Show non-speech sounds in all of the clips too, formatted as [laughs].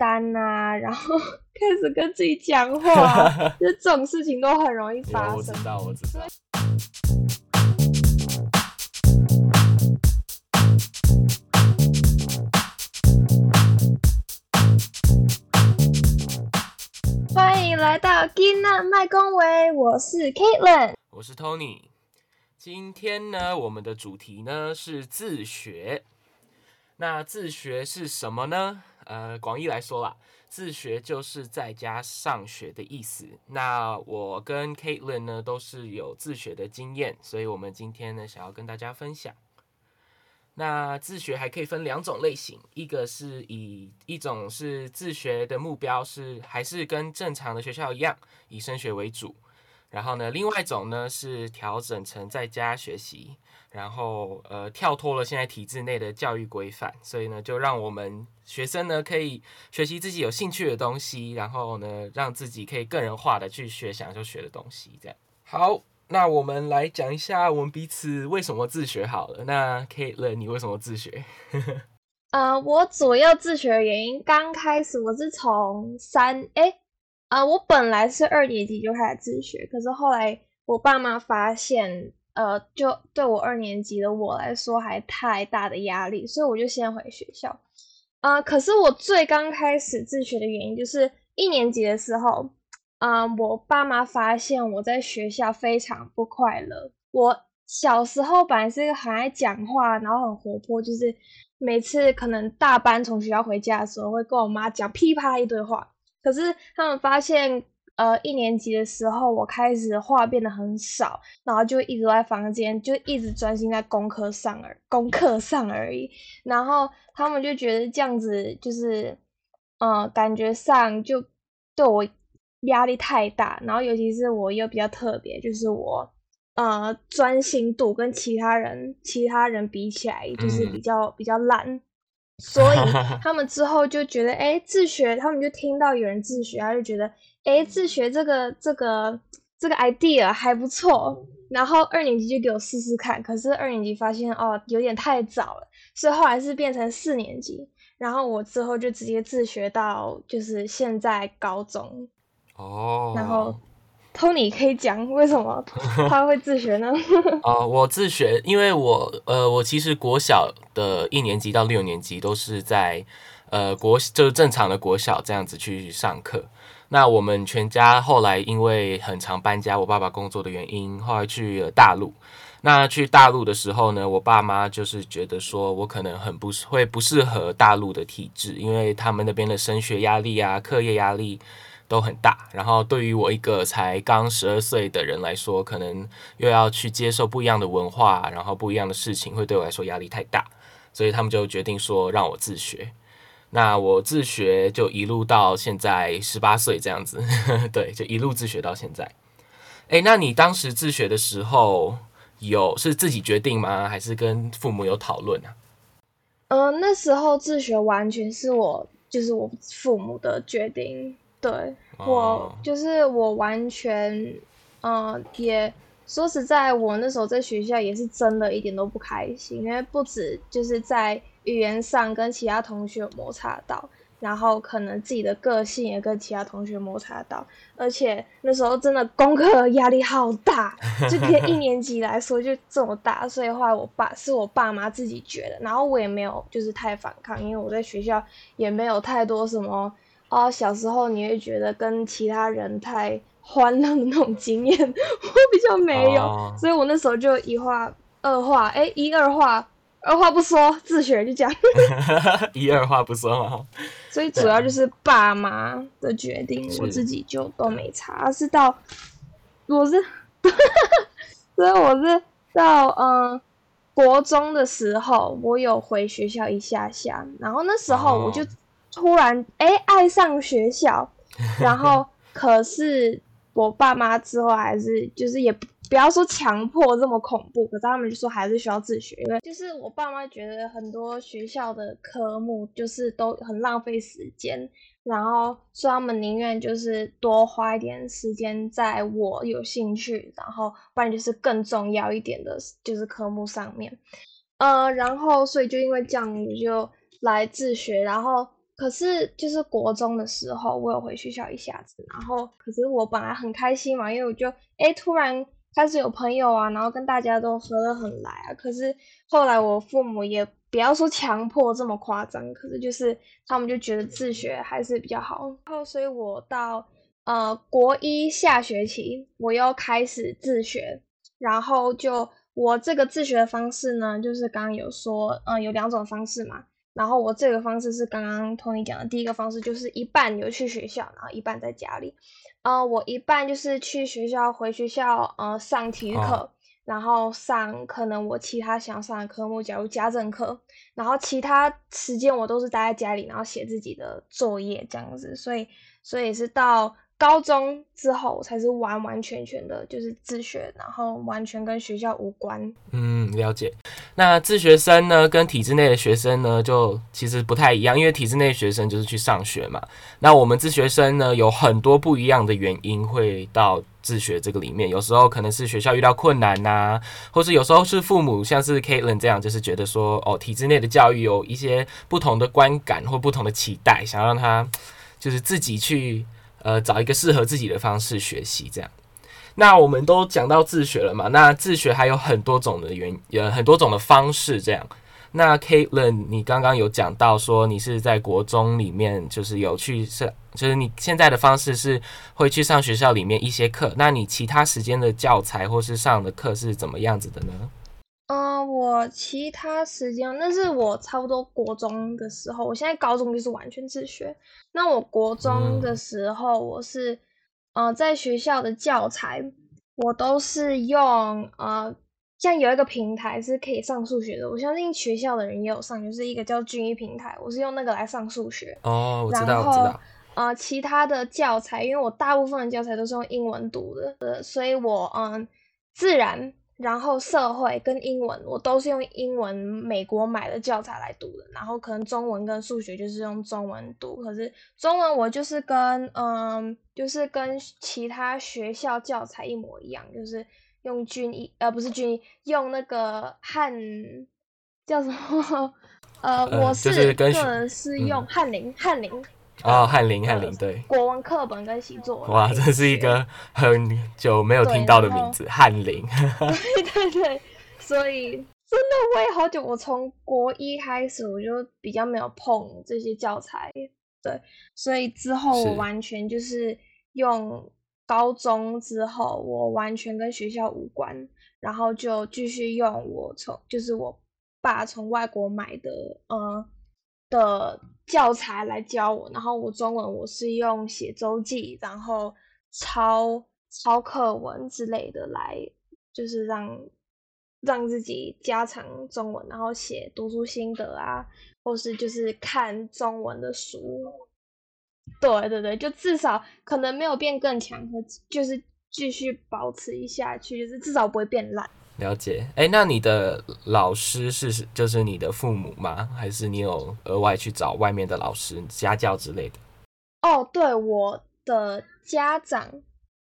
单啊，然后 [laughs] 开始跟自己讲话，就这种事情都很容易 [laughs] 发生。我知道，我知道。欢迎来到囡仔麦公维，我是 Kaitlyn，我是 Tony。今天呢，我们的主题呢是自学。那自学是什么呢？呃，广义来说啦，自学就是在家上学的意思。那我跟 Kaitlyn 呢都是有自学的经验，所以我们今天呢想要跟大家分享。那自学还可以分两种类型，一个是以一种是自学的目标是还是跟正常的学校一样，以升学为主。然后呢，另外一种呢是调整成在家学习，然后呃跳脱了现在体制内的教育规范，所以呢就让我们学生呢可以学习自己有兴趣的东西，然后呢让自己可以个人化的去学想就学的东西。这样好，那我们来讲一下我们彼此为什么自学好了。那 Kate，你为什么自学？[laughs] 呃，我主要自学的原因，刚开始我是从三哎。啊、我本来是二年级就开始自学，可是后来我爸妈发现，呃，就对我二年级的我来说还太大的压力，所以我就先回学校。啊、可是我最刚开始自学的原因就是一年级的时候，啊、我爸妈发现我在学校非常不快乐。我小时候本来是一个很爱讲话，然后很活泼，就是每次可能大班从学校回家的时候，会跟我妈讲噼啪一堆话。可是他们发现，呃，一年级的时候，我开始话变得很少，然后就一直在房间，就一直专心在功课上而功课上而已。然后他们就觉得这样子就是，呃，感觉上就对我压力太大。然后尤其是我又比较特别，就是我，呃，专心度跟其他人其他人比起来，就是比较、嗯、比较烂。所以 [laughs] 他们之后就觉得，哎、欸，自学，他们就听到有人自学，他就觉得，哎、欸，自学这个这个这个 idea 还不错。然后二年级就给我试试看，可是二年级发现哦，有点太早了，所以后来是变成四年级。然后我之后就直接自学到就是现在高中。哦。然后。Tony 可以讲为什么 [laughs] 他会自学呢？哦、呃，我自学，因为我呃，我其实国小的一年级到六年级都是在呃国就是正常的国小这样子去上课。那我们全家后来因为很常搬家，我爸爸工作的原因，后来去了大陆。那去大陆的时候呢，我爸妈就是觉得说我可能很不会不适合大陆的体制，因为他们那边的升学压力啊，课业压力。都很大，然后对于我一个才刚十二岁的人来说，可能又要去接受不一样的文化，然后不一样的事情，会对我来说压力太大，所以他们就决定说让我自学。那我自学就一路到现在十八岁这样子，[laughs] 对，就一路自学到现在。诶，那你当时自学的时候有是自己决定吗？还是跟父母有讨论啊？嗯、呃，那时候自学完全是我就是我父母的决定。对我就是我完全，嗯、呃，也说实在，我那时候在学校也是真的一点都不开心，因为不止就是在语言上跟其他同学有摩擦到，然后可能自己的个性也跟其他同学摩擦到，而且那时候真的功课压力好大，就偏一年级来说就这么大，所以后来我爸是我爸妈自己觉得，然后我也没有就是太反抗，因为我在学校也没有太多什么。哦，小时候你会觉得跟其他人太欢乐的那种经验，[laughs] 我比较没有，哦、所以我那时候就一话二话，哎、欸，一二话，二话不说自学就讲，[laughs] [laughs] 一二话不说嘛。所以主要就是爸妈的决定，我自己就都没差。是到我是，所以我是到嗯国中的时候，我有回学校一下下，然后那时候我就。突然，哎、爱上学校，然 [laughs] 后可是我爸妈之后还是就是也不不要说强迫这么恐怖，可是他们就说还是需要自学，因为就是我爸妈觉得很多学校的科目就是都很浪费时间，然后所以他们宁愿就是多花一点时间在我有兴趣，然后不然就是更重要一点的就是科目上面，呃，然后所以就因为这样，我就来自学，然后。可是就是国中的时候，我有回学校一下子，然后可是我本来很开心嘛，因为我就诶突然开始有朋友啊，然后跟大家都合得很来啊。可是后来我父母也不要说强迫这么夸张，可是就是他们就觉得自学还是比较好，然后所以我到呃国一下学期我又开始自学，然后就我这个自学的方式呢，就是刚刚有说，嗯、有两种方式嘛。然后我这个方式是刚刚 Tony 讲的第一个方式，就是一半有去学校，然后一半在家里。呃，我一半就是去学校，回学校呃上体育课，哦、然后上可能我其他想要上的科目，假如家政课，然后其他时间我都是待在家里，然后写自己的作业这样子。所以，所以是到。高中之后才是完完全全的，就是自学，然后完全跟学校无关。嗯，了解。那自学生呢，跟体制内的学生呢，就其实不太一样，因为体制内学生就是去上学嘛。那我们自学生呢，有很多不一样的原因会到自学这个里面。有时候可能是学校遇到困难呐、或是有时候是父母，像是 Caitlin 这样，就是觉得说，哦，体制内的教育有一些不同的观感或不同的期待，想让他就是自己去。呃，找一个适合自己的方式学习，这样。那我们都讲到自学了嘛？那自学还有很多种的原，呃，很多种的方式，这样。那 Caitlin，你刚刚有讲到说你是在国中里面，就是有去上，就是你现在的方式是会去上学校里面一些课。那你其他时间的教材或是上的课是怎么样子的呢？嗯，我其他时间，那是我差不多国中的时候。我现在高中就是完全自学。那我国中的时候，我是，嗯、呃，在学校的教材，我都是用呃，像有一个平台是可以上数学的。我相信学校的人也有上，就是一个叫均一平台，我是用那个来上数学。哦，我知道，然后我知道。呃，其他的教材，因为我大部分的教材都是用英文读的，呃，所以我嗯、呃，自然。然后社会跟英文，我都是用英文美国买的教材来读的。然后可能中文跟数学就是用中文读。可是中文我就是跟嗯，就是跟其他学校教材一模一样，就是用军一，呃，不是军一，用那个汉叫什么？[laughs] 呃，呃我是，是个人是用翰林，翰、嗯、林。哦，翰林，翰林，对，国文课本跟习作。哇，这是一个很久没有听到的名字，翰林。[laughs] 对对对，所以真的我也好久，我从国一开始我就比较没有碰这些教材，对，所以之后我完全就是用高中之后，我完全跟学校无关，然后就继续用我从就是我爸从外国买的，嗯的。教材来教我，然后我中文我是用写周记，然后抄抄课文之类的来，就是让让自己加强中文，然后写读书心得啊，或是就是看中文的书。对对对，就至少可能没有变更强，和就是继续保持一下去，就是至少不会变烂。了解，哎，那你的老师是就是你的父母吗？还是你有额外去找外面的老师、家教之类的？哦，对，我的家长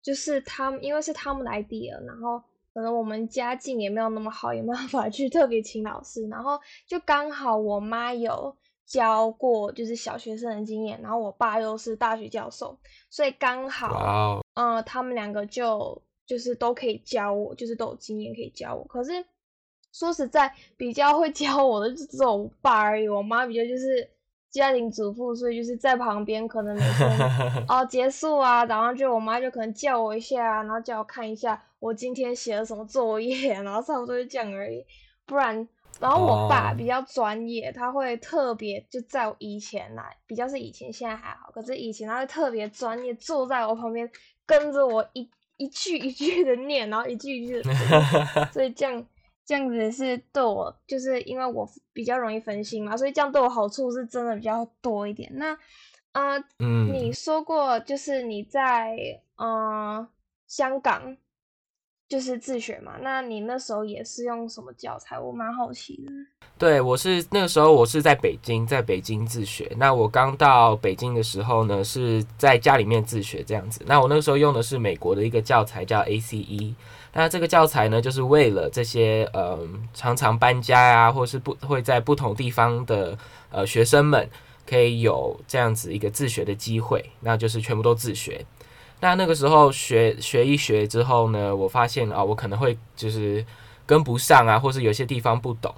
就是他们，因为是他们的 idea，然后可能我们家境也没有那么好，也没办法去特别请老师，然后就刚好我妈有教过就是小学生的经验，然后我爸又是大学教授，所以刚好，嗯 Wow.、呃，他们两个就。就是都可以教我，就是都有经验可以教我。可是说实在，比较会教我的就只有我爸而已。我妈比较就是家庭主妇，所以就是在旁边，可能每天 [laughs] 哦结束啊，然后就我妈就可能叫我一下，然后叫我看一下我今天写了什么作业，然后差不多就这样而已。不然，然后我爸比较专业，他会特别就在我以前来，比较是以前，现在还好。可是以前他会特别专业，坐在我旁边跟着我一。一句一句的念，然后一句一句 [laughs] 所以这样这样子是对我，就是因为我比较容易分心嘛，所以这样对我好处是真的比较多一点。那，呃，嗯，你说过就是你在呃香港。就是自学嘛，那你那时候也是用什么教材？我蛮好奇的。对，我是那个时候我是在北京，在北京自学。那我刚到北京的时候呢，是在家里面自学这样子。那我那个时候用的是美国的一个教材叫 ACE。那这个教材呢，就是为了这些呃常常搬家呀、啊，或是不会在不同地方的呃学生们。可以有这样子一个自学的机会，那就是全部都自学。那那个时候学学一学之后呢，我发现啊，我可能会就是跟不上啊，或是有些地方不懂，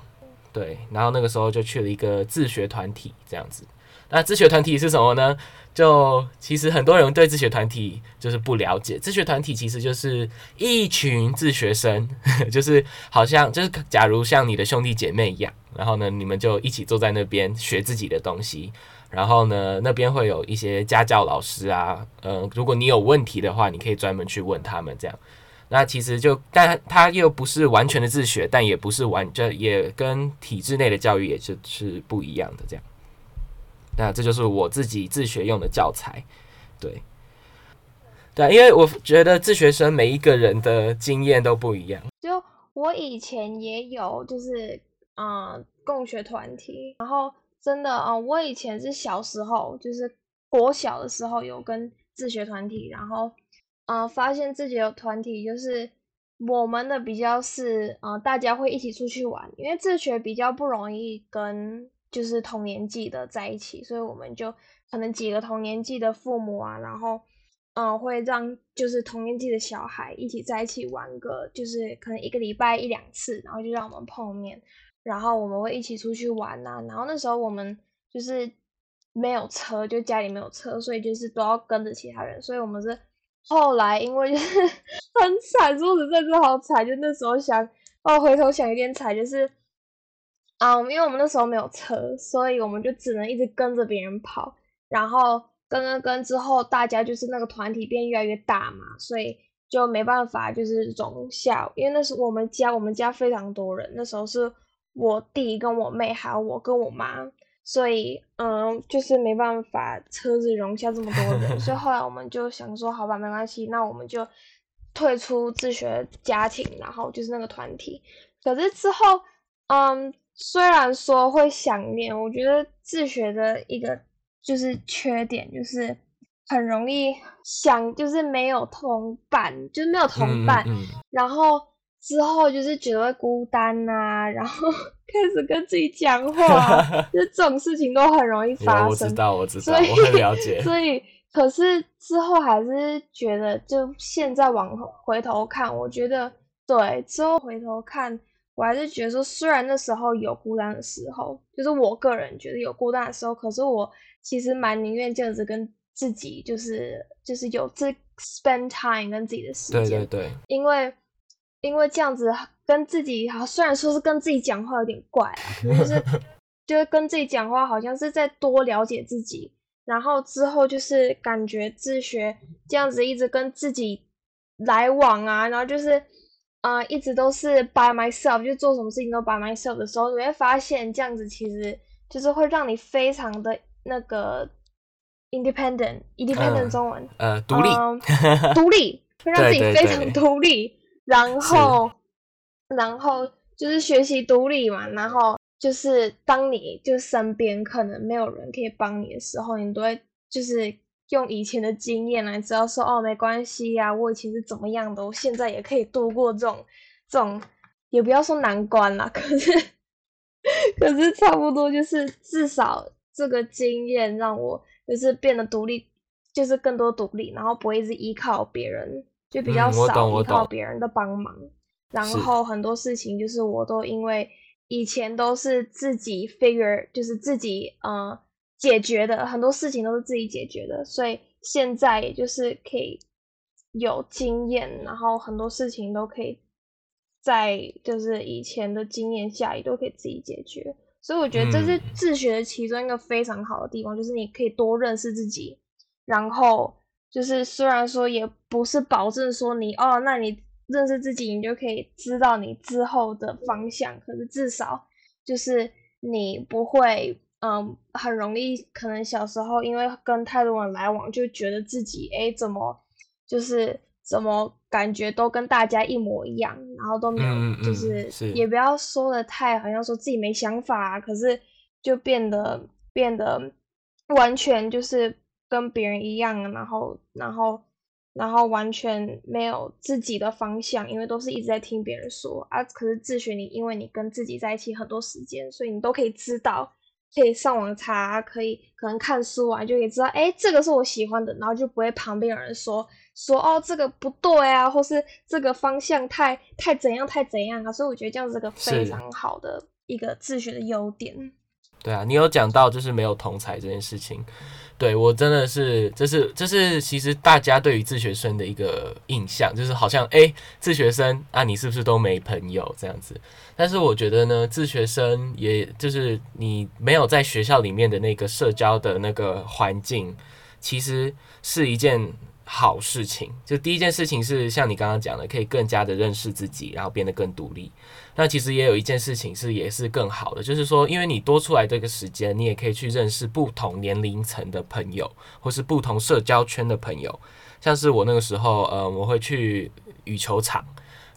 对。然后那个时候就去了一个自学团体这样子。那自学团体是什么呢？就其实很多人对自学团体就是不了解。自学团体其实就是一群自学生，[laughs] 就是好像就是假如像你的兄弟姐妹一样，然后呢，你们就一起坐在那边学自己的东西。然后呢，那边会有一些家教老师啊，呃，如果你有问题的话，你可以专门去问他们这样。那其实就，但他又不是完全的自学，但也不是完，就也跟体制内的教育也就是不一样的这样。那这就是我自己自学用的教材，对，对，因为我觉得自学生每一个人的经验都不一样。就我以前也有，就是嗯、共学团体，然后真的啊、我以前是小时候，就是国小的时候有跟自学团体，然后呃，发现自己有团体，就是我们的比较是呃，大家会一起出去玩，因为自学比较不容易跟。就是同年纪的在一起，所以我们就可能几个同年纪的父母啊，然后嗯、会让就是同年纪的小孩一起在一起玩个，就是可能一个礼拜一两次，然后就让我们碰面，然后我们会一起出去玩啊。然后那时候我们就是没有车，就家里没有车，所以就是都要跟着其他人。所以我们是后来因为就是 [laughs] 很惨，说实在是好惨，就那时候想哦，回头想有点惨，就是。啊，um, 因为我们那时候没有车，所以我们就只能一直跟着别人跑，然后跟跟跟之后，大家就是那个团体变越来越大嘛，所以就没办法就是融下，因为那时候我们家我们家非常多人，那时候是我弟跟我妹还有我跟我妈，所以嗯，就是没办法车子容下这么多人，所以后来我们就想说，好吧，没关系，那我们就退出自学家庭，然后就是那个团体，可是之后嗯。虽然说会想念，我觉得自学的一个就是缺点，就是很容易想，就是没有同伴，就是没有同伴，嗯嗯、然后之后就是觉得会孤单呐、啊，然后 [laughs] 开始跟自己讲话，就这种事情都很容易发生。我知道，我知道，以我很了解。所以，可是之后还是觉得，就现在往回头看，我觉得对，之后回头看。我还是觉得说，虽然那时候有孤单的时候，就是我个人觉得有孤单的时候，可是我其实蛮宁愿这样子跟自己，就是就是有这 spend time 跟自己的时间。对对对。因为因为这样子跟自己，好，虽然说是跟自己讲话有点怪啊，就是 [laughs] 就是跟自己讲话，好像是在多了解自己，然后之后就是感觉自学这样子一直跟自己来往啊，然后就是。啊、呃，一直都是 by myself，就做什么事情都 by myself 的时候，你会发现这样子其实就是会让你非常的那个 independent，independent 中文呃 [laughs] 独立，独立会让自己非常独立，对对对，然后然后就是学习独立嘛，然后就是当你就身边可能没有人可以帮你的时候，你都会就是。用以前的经验来知道说哦，没关系呀，我以前是怎么样的，我现在也可以度过这种这种，也不要说难关啦，可是可是差不多就是至少这个经验让我就是变得独立，就是更多独立，然后不会一直依靠别人，就比较少依靠别人的帮忙，然后很多事情就是我都因为以前都是自己 figure，就是自己呃。解决的很多事情都是自己解决的，所以现在也就是可以有经验，然后很多事情都可以在就是以前的经验下也都可以自己解决，所以我觉得这是自学的其中一个非常好的地方，嗯、就是你可以多认识自己，然后就是虽然说也不是保证说你哦，那你认识自己你就可以知道你之后的方向，可是至少就是你不会。嗯，很容易，可能小时候因为跟太多人来往，就觉得自己哎，怎么就是怎么感觉都跟大家一模一样，然后都没有，嗯嗯、就是，是也不要说的太好像说自己没想法啊，可是就变得变得完全就是跟别人一样，然后然后然后完全没有自己的方向，因为都是一直在听别人说啊。可是自学你，因为你跟自己在一起很多时间，所以你都可以知道。可以上网查，可以可能看书啊，就可以知道，哎，这个是我喜欢的，然后就不会旁边有人说说哦，这个不对啊，或是这个方向太太怎样太怎样啊，所以我觉得这样是个非常好的一个自学的优点。对啊，你有讲到就是没有同才这件事情。对，我真的是，这是这是其实大家对于自学生的一个印象，就是好像哎，自学生啊，你是不是都没朋友这样子？但是我觉得呢，自学生也就是你没有在学校里面的那个社交的那个环境，其实是一件好事情。就第一件事情是像你刚刚讲的，可以更加的认识自己，然后变得更独立。那其实也有一件事情是也是更好的，就是说，因为你多出来这个时间，你也可以去认识不同年龄层的朋友，或是不同社交圈的朋友。像是我那个时候，呃，我会去羽球场，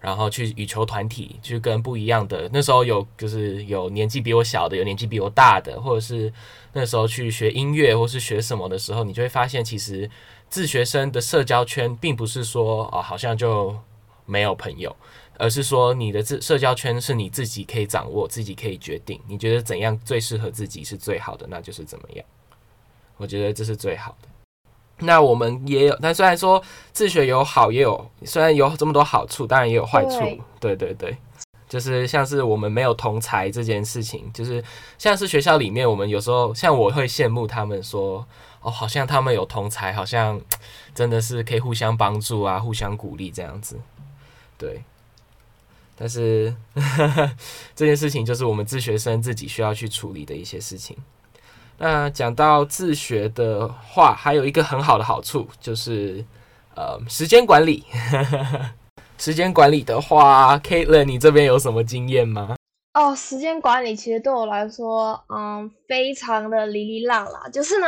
然后去羽球团体，去跟不一样的。那时候有就是有年纪比我小的，有年纪比我大的，或者是那时候去学音乐或是学什么的时候，你就会发现，其实自学生的社交圈并不是说哦，好像就没有朋友。而是说，你的自社交圈是你自己可以掌握，自己可以决定。你觉得怎样最适合自己是最好的，那就是怎么样。我觉得这是最好的。那我们也有，但虽然说自学有好也有，虽然有这么多好处，当然也有坏处。对，对对对，就是像是我们没有同才这件事情，就是像是学校里面，我们有时候像我会羡慕他们说，哦，好像他们有同才，好像 [tsk] 真的是可以互相帮助啊，互相鼓励这样子。对。但是呵 [laughs] 呵这件事情就是我们自学生自己需要去处理的一些事情。那讲到自学的话，还有一个很好的好处就是，呃，时间管理。[laughs] 时间管理的话，Kaitlyn，你这边有什么经验吗？哦，时间管理其实对我来说，嗯，非常的哩哩啦啦。就是呢，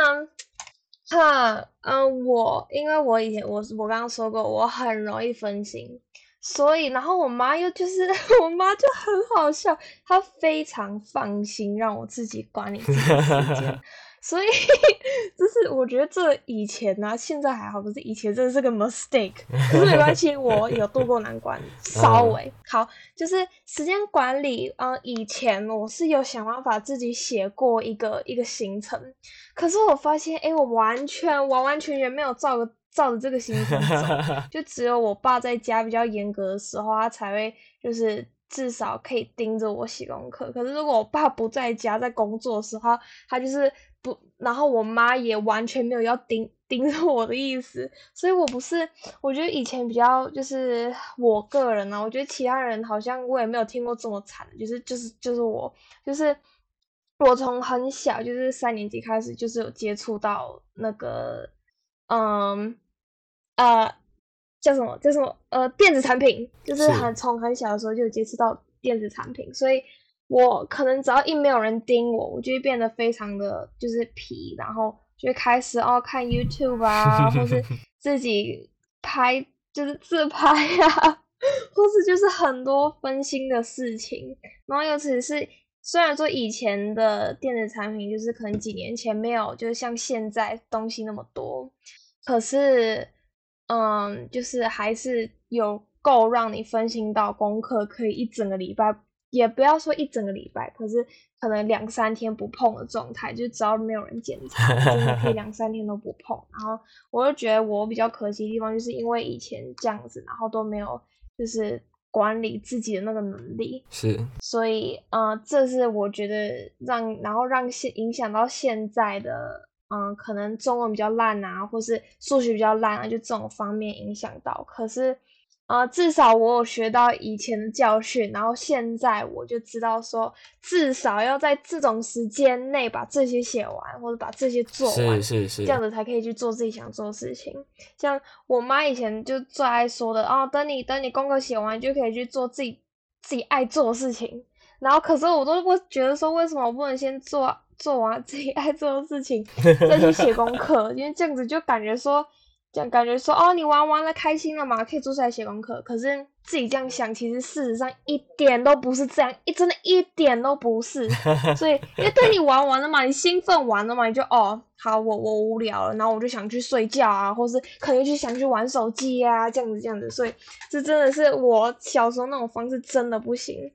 哈，嗯，我因为我以前我我刚刚说过，我很容易分心。所以，然后我妈又就是，[laughs] 我妈就很好笑，她非常放心让我自己管理自己的时间。[laughs] 所以，就是我觉得这以前呢、啊，现在还好，可是以前真的是个 mistake。[laughs] 可是没关系，我有度过难关，稍微好。就是时间管理，嗯，以前我是有想办法自己写过一个一个行程，可是我发现，哎，我完全完完全全没有照个。照着这个行程走，[laughs] 就只有我爸在家比较严格的时候，他才会就是至少可以盯着我写功课。可是如果我爸不在家，在工作的时候，他就是不，然后我妈也完全没有要盯盯着我的意思。所以我不是，我觉得以前比较就是我个人呢、啊，我觉得其他人好像我也没有听过这么惨的，就是就是就是我，就是我从很小就是三年级开始，就是有接触到那个嗯。呃，叫什么？叫什么？呃，电子产品，就是很从很小的时候就有接触到电子产品，所以我可能只要一没有人盯我，我就会变得非常的就是皮，然后就会开始哦看 YouTube 啊，或是 [laughs] 自己拍，就是自拍啊，[laughs] 或是就是很多分心的事情。然后尤其是虽然说以前的电子产品就是可能几年前没有，就是像现在东西那么多，可是。嗯，就是还是有够让你分心到功课，可以一整个礼拜，也不要说一整个礼拜，可是可能两三天不碰的状态，就只要没有人检查，真的可以两三天都不碰。然后我就觉得我比较可惜的地方，就是因为以前这样子，然后都没有就是管理自己的那个能力，是，所以嗯，这是我觉得让然后让现影响到现在的。嗯，可能中文比较烂啊，或是数学比较烂啊，就这种方面影响到。可是，呃，至少我有学到以前的教训，然后现在我就知道说，至少要在这种时间内把这些写完，或者把这些做完，是是是，这样子才可以去做自己想做的事情。像我妈以前就最爱说的哦，等你等你功课写完，就可以去做自己自己爱做的事情。然后，可是我都不觉得说，为什么我不能先做？做完自己爱做的事情，再去写功课，[laughs] 因为这样子就感觉说，这样感觉说，哦，你玩完了开心了嘛，可以坐下来写功课。可是自己这样想，其实事实上一点都不是这样，一真的一点都不是。[laughs] 所以，因为对你玩完了嘛，你兴奋完了嘛，你就哦，好，我我无聊了，然后我就想去睡觉啊，或是可能就想去玩手机啊，这样子这样子。所以，这真的是我小时候那种方式真的不行。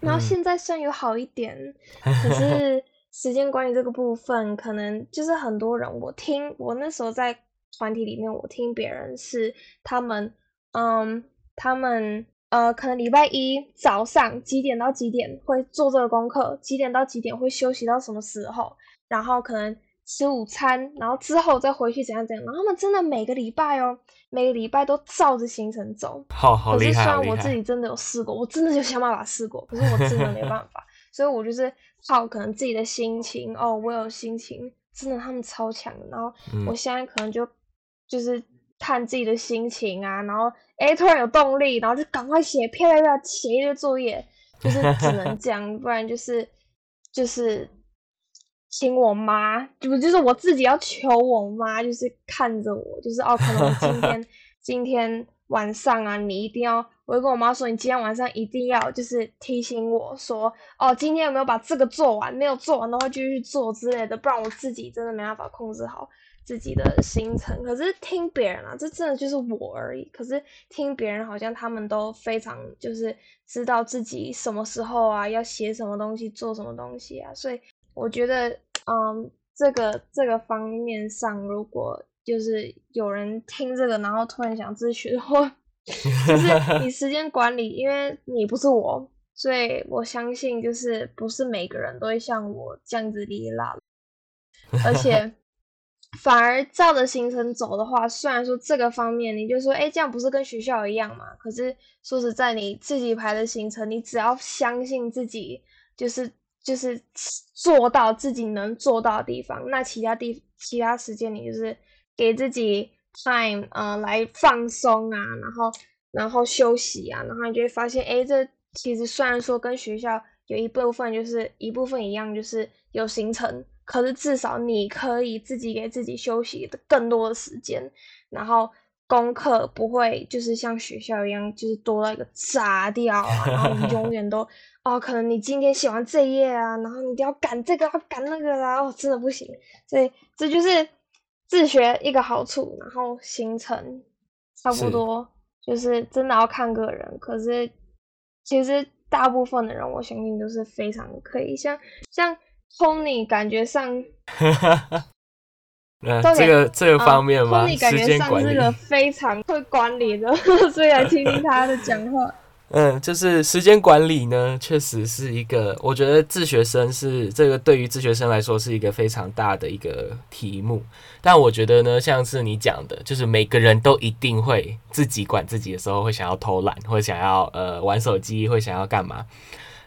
然后现在虽然有好一点，可是。时间管理这个部分，可能就是很多人，我听我那时候在团体里面，我听别人是他们，嗯，他们呃，可能礼拜一早上几点到几点会做这个功课，几点到几点会休息到什么时候，然后可能吃午餐，然后之后再回去怎样怎样，然后他们真的每个礼拜哦，每个礼拜都照着行程走。好好可是虽然我自己真的有试过，我真的就想办法试过，可是我真的没办法。所以我就是靠可能自己的心情哦，我有心情，真的他们超强。然后我现在可能就、嗯、就是看自己的心情啊，然后哎突然有动力，然后就赶快写，漂亮漂写一堆作业，就是只能这样，不然就是就是请我妈，就就是我自己要求我妈，就是看着我，就是哦，可能我今天 [laughs] 今天。晚上啊，你一定要，我就跟我妈说，你今天晚上一定要就是提醒我说，哦，今天有没有把这个做完？没有做完的话，就去做之类的，不然我自己真的没办法控制好自己的行程。可是听别人啊，这真的就是我而已。可是听别人好像他们都非常就是知道自己什么时候啊要写什么东西，做什么东西啊，所以我觉得，嗯，这个这个方面上，如果。就是有人听这个，然后突然想自学的话，[laughs] 就是 [laughs] 你时间管理，因为你不是我，所以我相信就是不是每个人都会像我这样子哩啦。而且反而照着行程走的话，虽然说这个方面你就说，哎，这样不是跟学校一样嘛？可是说实在，你自己排的行程，你只要相信自己，就是就是做到自己能做到的地方，那其他地其他时间你就是。给自己 time，呃，来放松啊，然后，然后休息啊，然后你就会发现，哎，这其实虽然说跟学校有一部分就是一部分一样，就是有行程，可是至少你可以自己给自己休息的更多的时间，然后功课不会就是像学校一样，就是多到一个炸掉啊，然后你永远都，[laughs] 哦，可能你今天写完这页啊，然后你都要赶这个，要赶那个啦，哦，真的不行，所以这就是。自学一个好处，然后形成差不多，就是真的要看个人。可是其实大部分的人，我相信都是非常可以。像像 Tony 感觉上，[laughs] 呃，这个这个方面吗？Tony 感觉上是个非常会管理的，[laughs] 所以来听听他的讲话。[laughs] 嗯，就是时间管理呢，确实是一个，我觉得自学生是这个对于自学生来说是一个非常大的一个题目。但我觉得呢，像是你讲的，就是每个人都一定会自己管自己的时候，会想要偷懒，会想要呃玩手机，会想要干嘛？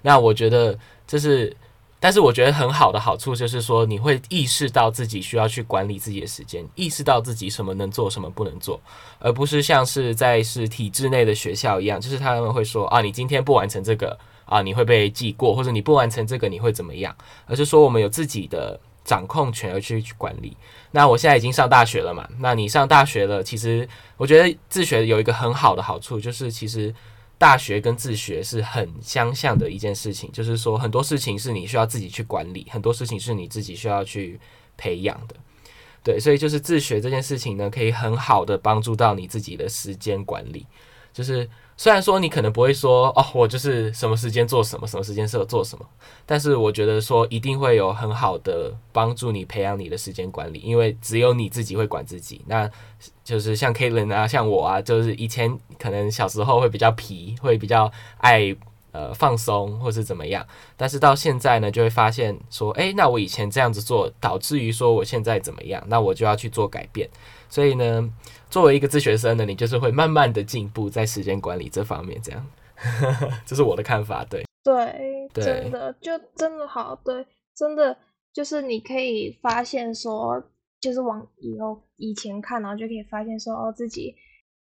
那我觉得就是。但是我觉得很好的好处就是说，你会意识到自己需要去管理自己的时间，意识到自己什么能做，什么不能做，而不是像是在是体制内的学校一样，就是他们会说啊，你今天不完成这个啊，你会被记过，或者你不完成这个你会怎么样，而是说我们有自己的掌控权而去去管理。那我现在已经上大学了嘛，那你上大学了，其实我觉得自学有一个很好的好处，就是其实。大学跟自学是很相像的一件事情，就是说很多事情是你需要自己去管理，很多事情是你自己需要去培养的。对，所以就是自学这件事情呢，可以很好的帮助到你自己的时间管理，就是。虽然说你可能不会说哦，我就是什么时间做什么，什么时间适合做什么，但是我觉得说一定会有很好的帮助你培养你的时间管理，因为只有你自己会管自己。那就是像 Kaitlyn 啊，像我啊，就是以前可能小时候会比较皮，会比较爱呃放松或是怎么样，但是到现在呢，就会发现说，诶，那我以前这样子做，导致于说我现在怎么样，那我就要去做改变。所以呢。作为一个自学生呢，你就是会慢慢的进步在时间管理这方面，这样，[laughs] 这是我的看法。对，对，对真的就真的好，对，真的就是你可以发现说，就是往以后以前看，然后就可以发现说，哦，自己，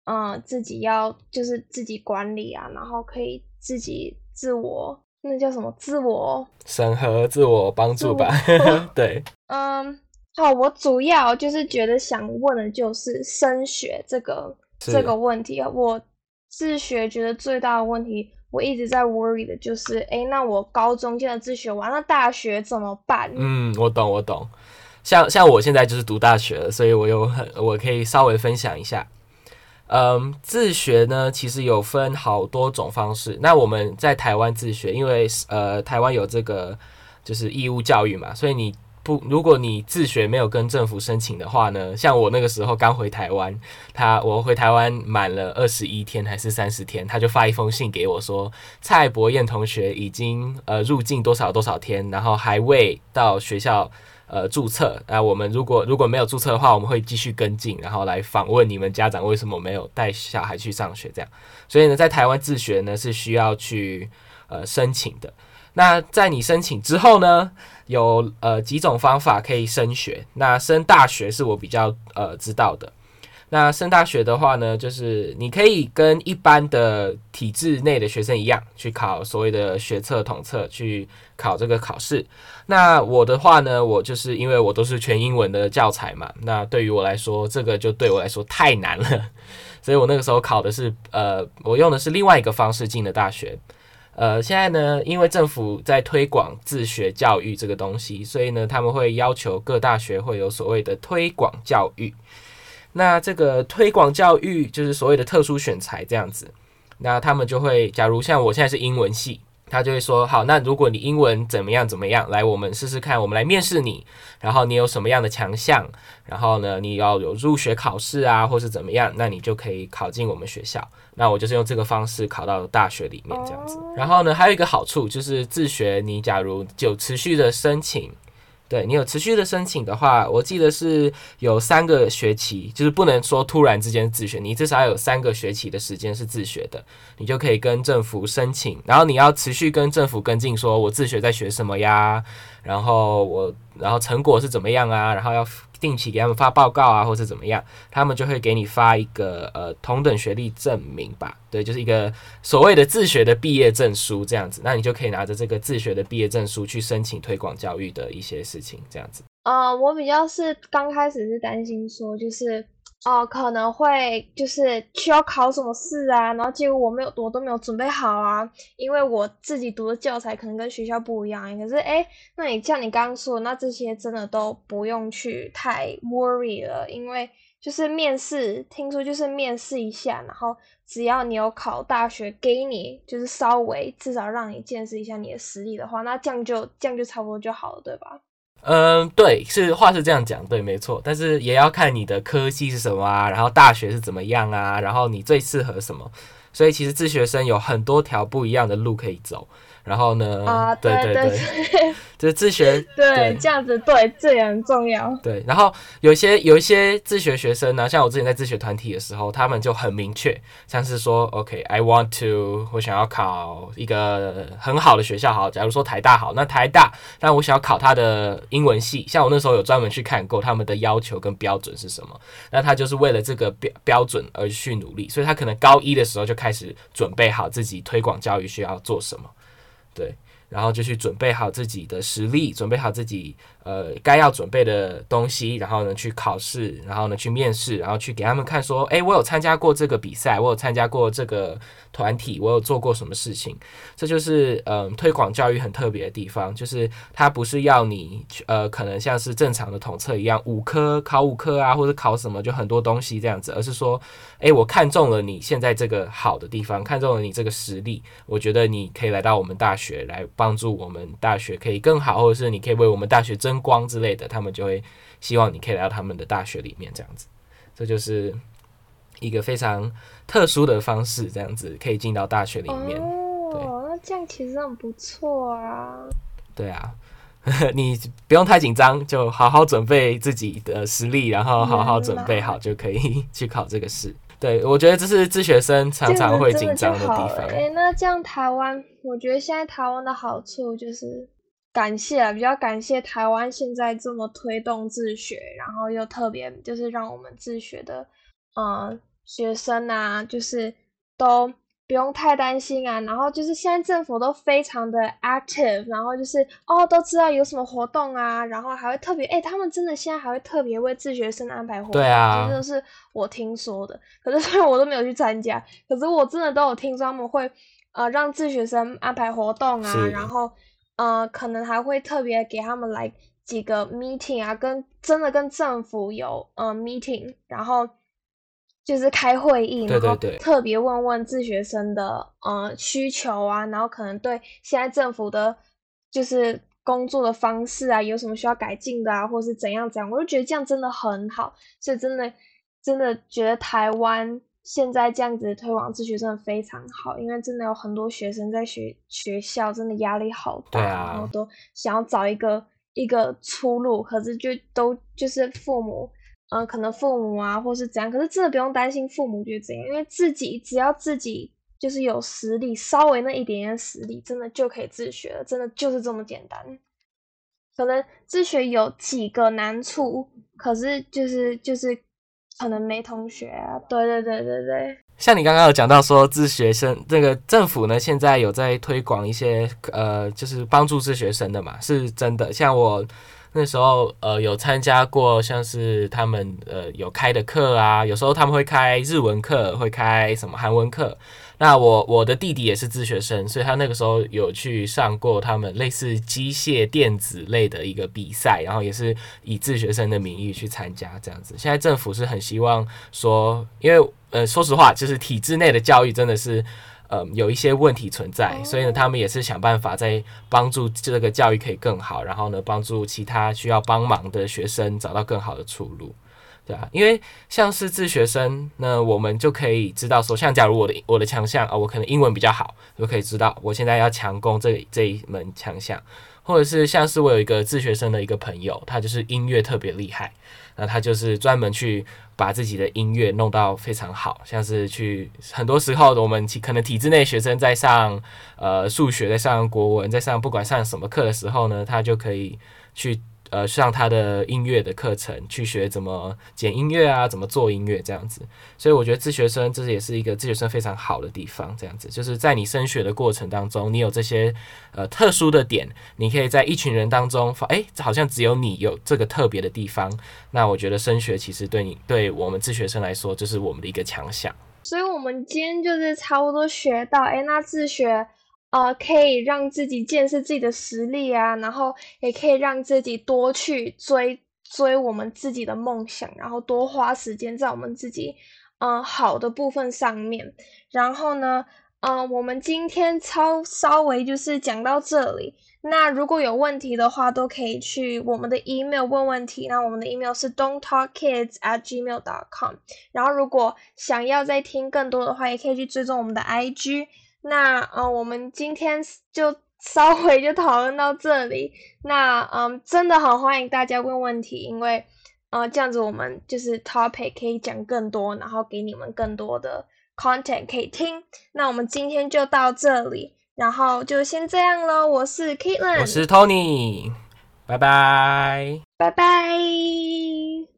嗯，自己要就是自己管理啊，然后可以自己自我，那叫什么？自我审核、自我帮助吧。我 [laughs] 对，嗯。好，我主要就是觉得想问的就是升学这个这个问题啊。我自学觉得最大的问题，我一直在 worry 的就是，哎，那我高中现在自学完了，大学怎么办？嗯，我懂，我懂。像像我现在就是读大学了，所以我有很，我可以稍微分享一下。嗯，自学呢，其实有分好多种方式。那我们在台湾自学，因为呃，台湾有这个。就是义务教育嘛，所以你。不，如果你自学没有跟政府申请的话呢，像我那个时候刚回台湾，他我回台湾满了二十一天还是三十天，他就发一封信给我说，蔡博彦同学已经呃入境多少多少天，然后还未到学校呃注册，那我们如果如果没有注册的话，我们会继续跟进，然后来访问你们家长为什么没有带小孩去上学这样，所以呢，在台湾自学呢是需要去呃申请的。那在你申请之后呢，有呃几种方法可以升学。那升大学是我比较呃知道的。那升大学的话呢，就是你可以跟一般的体制内的学生一样，去考所谓的学测统测，去考这个考试。那我的话呢，我就是因为我都是全英文的教材嘛，那对于我来说，这个就对我来说太难了，所以我那个时候考的是呃，我用的是另外一个方式进的大学。呃，现在呢，因为政府在推广自学教育这个东西，所以呢，他们会要求各大学会有所谓的推广教育。那这个推广教育就是所谓的特殊选材这样子。那他们就会，假如像我现在是英文系。他就会说：“好，那如果你英文怎么样怎么样，来，我们试试看，我们来面试你，然后你有什么样的强项，然后呢，你要有入学考试啊，或是怎么样，那你就可以考进我们学校。那我就是用这个方式考到大学里面这样子。然后呢，还有一个好处就是自学，你假如就持续的申请。”对，你有持续的申请的话，我记得是有三个学期，就是不能说突然之间自学，你至少有三个学期的时间是自学的，你就可以跟政府申请，然后你要持续跟政府跟进，说我自学在学什么呀，然后我然后成果是怎么样啊，然后要。定期给他们发报告啊，或者怎么样，他们就会给你发一个呃同等学历证明吧，对，就是一个所谓的自学的毕业证书这样子，那你就可以拿着这个自学的毕业证书去申请推广教育的一些事情，这样子。呃，我比较是刚开始是担心说就是。哦，可能会就是需要考什么试啊，然后结果我没有，我都没有准备好啊，因为我自己读的教材可能跟学校不一样。可是，诶，那你像你刚刚说，那这些真的都不用去太 worry 了，因为就是面试，听说就是面试一下，然后只要你有考大学，给你就是稍微至少让你见识一下你的实力的话，那这样就这样就差不多就好了，对吧？嗯，对，是话是这样讲，对，没错，但是也要看你的科系是什么啊，然后大学是怎么样啊，然后你最适合什么，所以其实自学生有很多条不一样的路可以走。然后呢？啊，对对对，就是自学，对，对这样子，对，这也很重要。对，然后有些有一些自学学生呢，像我之前在自学团体的时候，他们就很明确，像是说，OK，I want to，我想要考一个很好的学校，好，假如说台大好，那台大，但我想要考他的英文系，像我那时候有专门去看过他们的要求跟标准是什么，那他就是为了这个标标准而去努力，所以他可能高一的时候就开始准备好自己推广教育需要做什么。对，然后就去准备好自己的实力，准备好自己呃该要准备的东西，然后呢去考试，然后呢去面试，然后去给他们看说，诶，我有参加过这个比赛，我有参加过这个团体，我有做过什么事情。这就是嗯、推广教育很特别的地方，就是它不是要你呃可能像是正常的统测一样五科考五科啊，或者考什么就很多东西这样子，而是说。诶，我看中了你现在这个好的地方，看中了你这个实力，我觉得你可以来到我们大学来帮助我们大学可以更好，或者是你可以为我们大学争光之类的，他们就会希望你可以来到他们的大学里面这样子。这就是一个非常特殊的方式，这样子可以进到大学里面。哦，那这样其实很不错啊。对啊。[laughs] 你不用太紧张，就好好准备自己的实力，然后好好准备好就可以 [laughs] 去考这个试。对，我觉得这是自学生常常会紧张的地方。哎、欸，那这样台湾，我觉得现在台湾的好处就是感谢啊，比较感谢台湾现在这么推动自学，然后又特别就是让我们自学的，呃，学生啊，就是都。不用太担心啊，然后就是现在政府都非常的 active，然后就是哦都知道有什么活动啊，然后还会特别哎，他们真的现在还会特别为自学生安排活动，对啊，这就是我听说的。可是虽然我都没有去参加，可是我真的都有听说他们会呃让自学生安排活动啊，然后呃可能还会特别给他们来几个 meeting 啊，跟真的跟政府有呃 meeting，然后。就是开会议，然后特别问问自学生的呃需求啊，然后可能对现在政府的，就是工作的方式啊，有什么需要改进的啊，或是怎样怎样，我就觉得这样真的很好，所以真的真的觉得台湾现在这样子的推广自学真的非常好，因为真的有很多学生在学学校真的压力好大，啊、然后都想要找一个一个出路，可是就都就是父母，嗯、呃，可能父母啊，或是怎样，可是真的不用担心父母觉得怎样，因为自己只要自己。就是有实力，稍微那一点点实力，真的就可以自学了，真的就是这么简单。可能自学有几个难处，可是就是就是可能没同学啊。对对对对对。像你刚刚有讲到说自学生，这个政府呢现在有在推广一些呃，就是帮助自学生的嘛，是真的。像我。那时候，呃，有参加过像是他们呃有开的课啊，有时候他们会开日文课，会开什么韩文课。那我我的弟弟也是自学生，所以他那个时候有去上过他们类似机械电子类的一个比赛，然后也是以自学生的名义去参加这样子。现在政府是很希望说，因为呃说实话，就是体制内的教育真的是。嗯，有一些问题存在，所以呢，他们也是想办法在帮助这个教育可以更好，然后呢，帮助其他需要帮忙的学生找到更好的出路，对啊，因为像是自学生，那我们就可以知道说，像假如我的我的强项啊，我可能英文比较好，就可以知道我现在要强攻这这一门强项，或者是像是我有一个自学生的一个朋友，他就是音乐特别厉害。那他就是专门去把自己的音乐弄到非常好，像是去很多时候我们可能体制内学生在上呃数学，在上国文，在上不管上什么课的时候呢，他就可以去。呃，上他的音乐的课程，去学怎么剪音乐啊，怎么做音乐这样子。所以我觉得自学生这也是一个自学生非常好的地方。这样子，就是在你升学的过程当中，你有这些呃特殊的点，你可以在一群人当中发，哎，好像只有你有这个特别的地方。那我觉得升学其实对你对我们自学生来说，就是我们的一个强项。所以我们今天就是差不多学到，哎，那自学。呃，可以让自己见识自己的实力啊，然后也可以让自己多去追追我们自己的梦想，然后多花时间在我们自己嗯、好的部分上面。然后呢，嗯、我们今天超稍微就是讲到这里。那如果有问题的话，都可以去我们的 email 问问题。那我们的 email 是 Don't Talk Kids At Gmail .com。然后如果想要再听更多的话，也可以去追踪我们的 IG。那呃，我们今天就稍微就讨论到这里。那嗯、呃，真的很欢迎大家问问题，因为呃，这样子我们就是 topic 可以讲更多，然后给你们更多的 content 可以听。那我们今天就到这里，然后就先这样喽。我是 Kaitlyn，我是 Tony，拜拜，拜拜。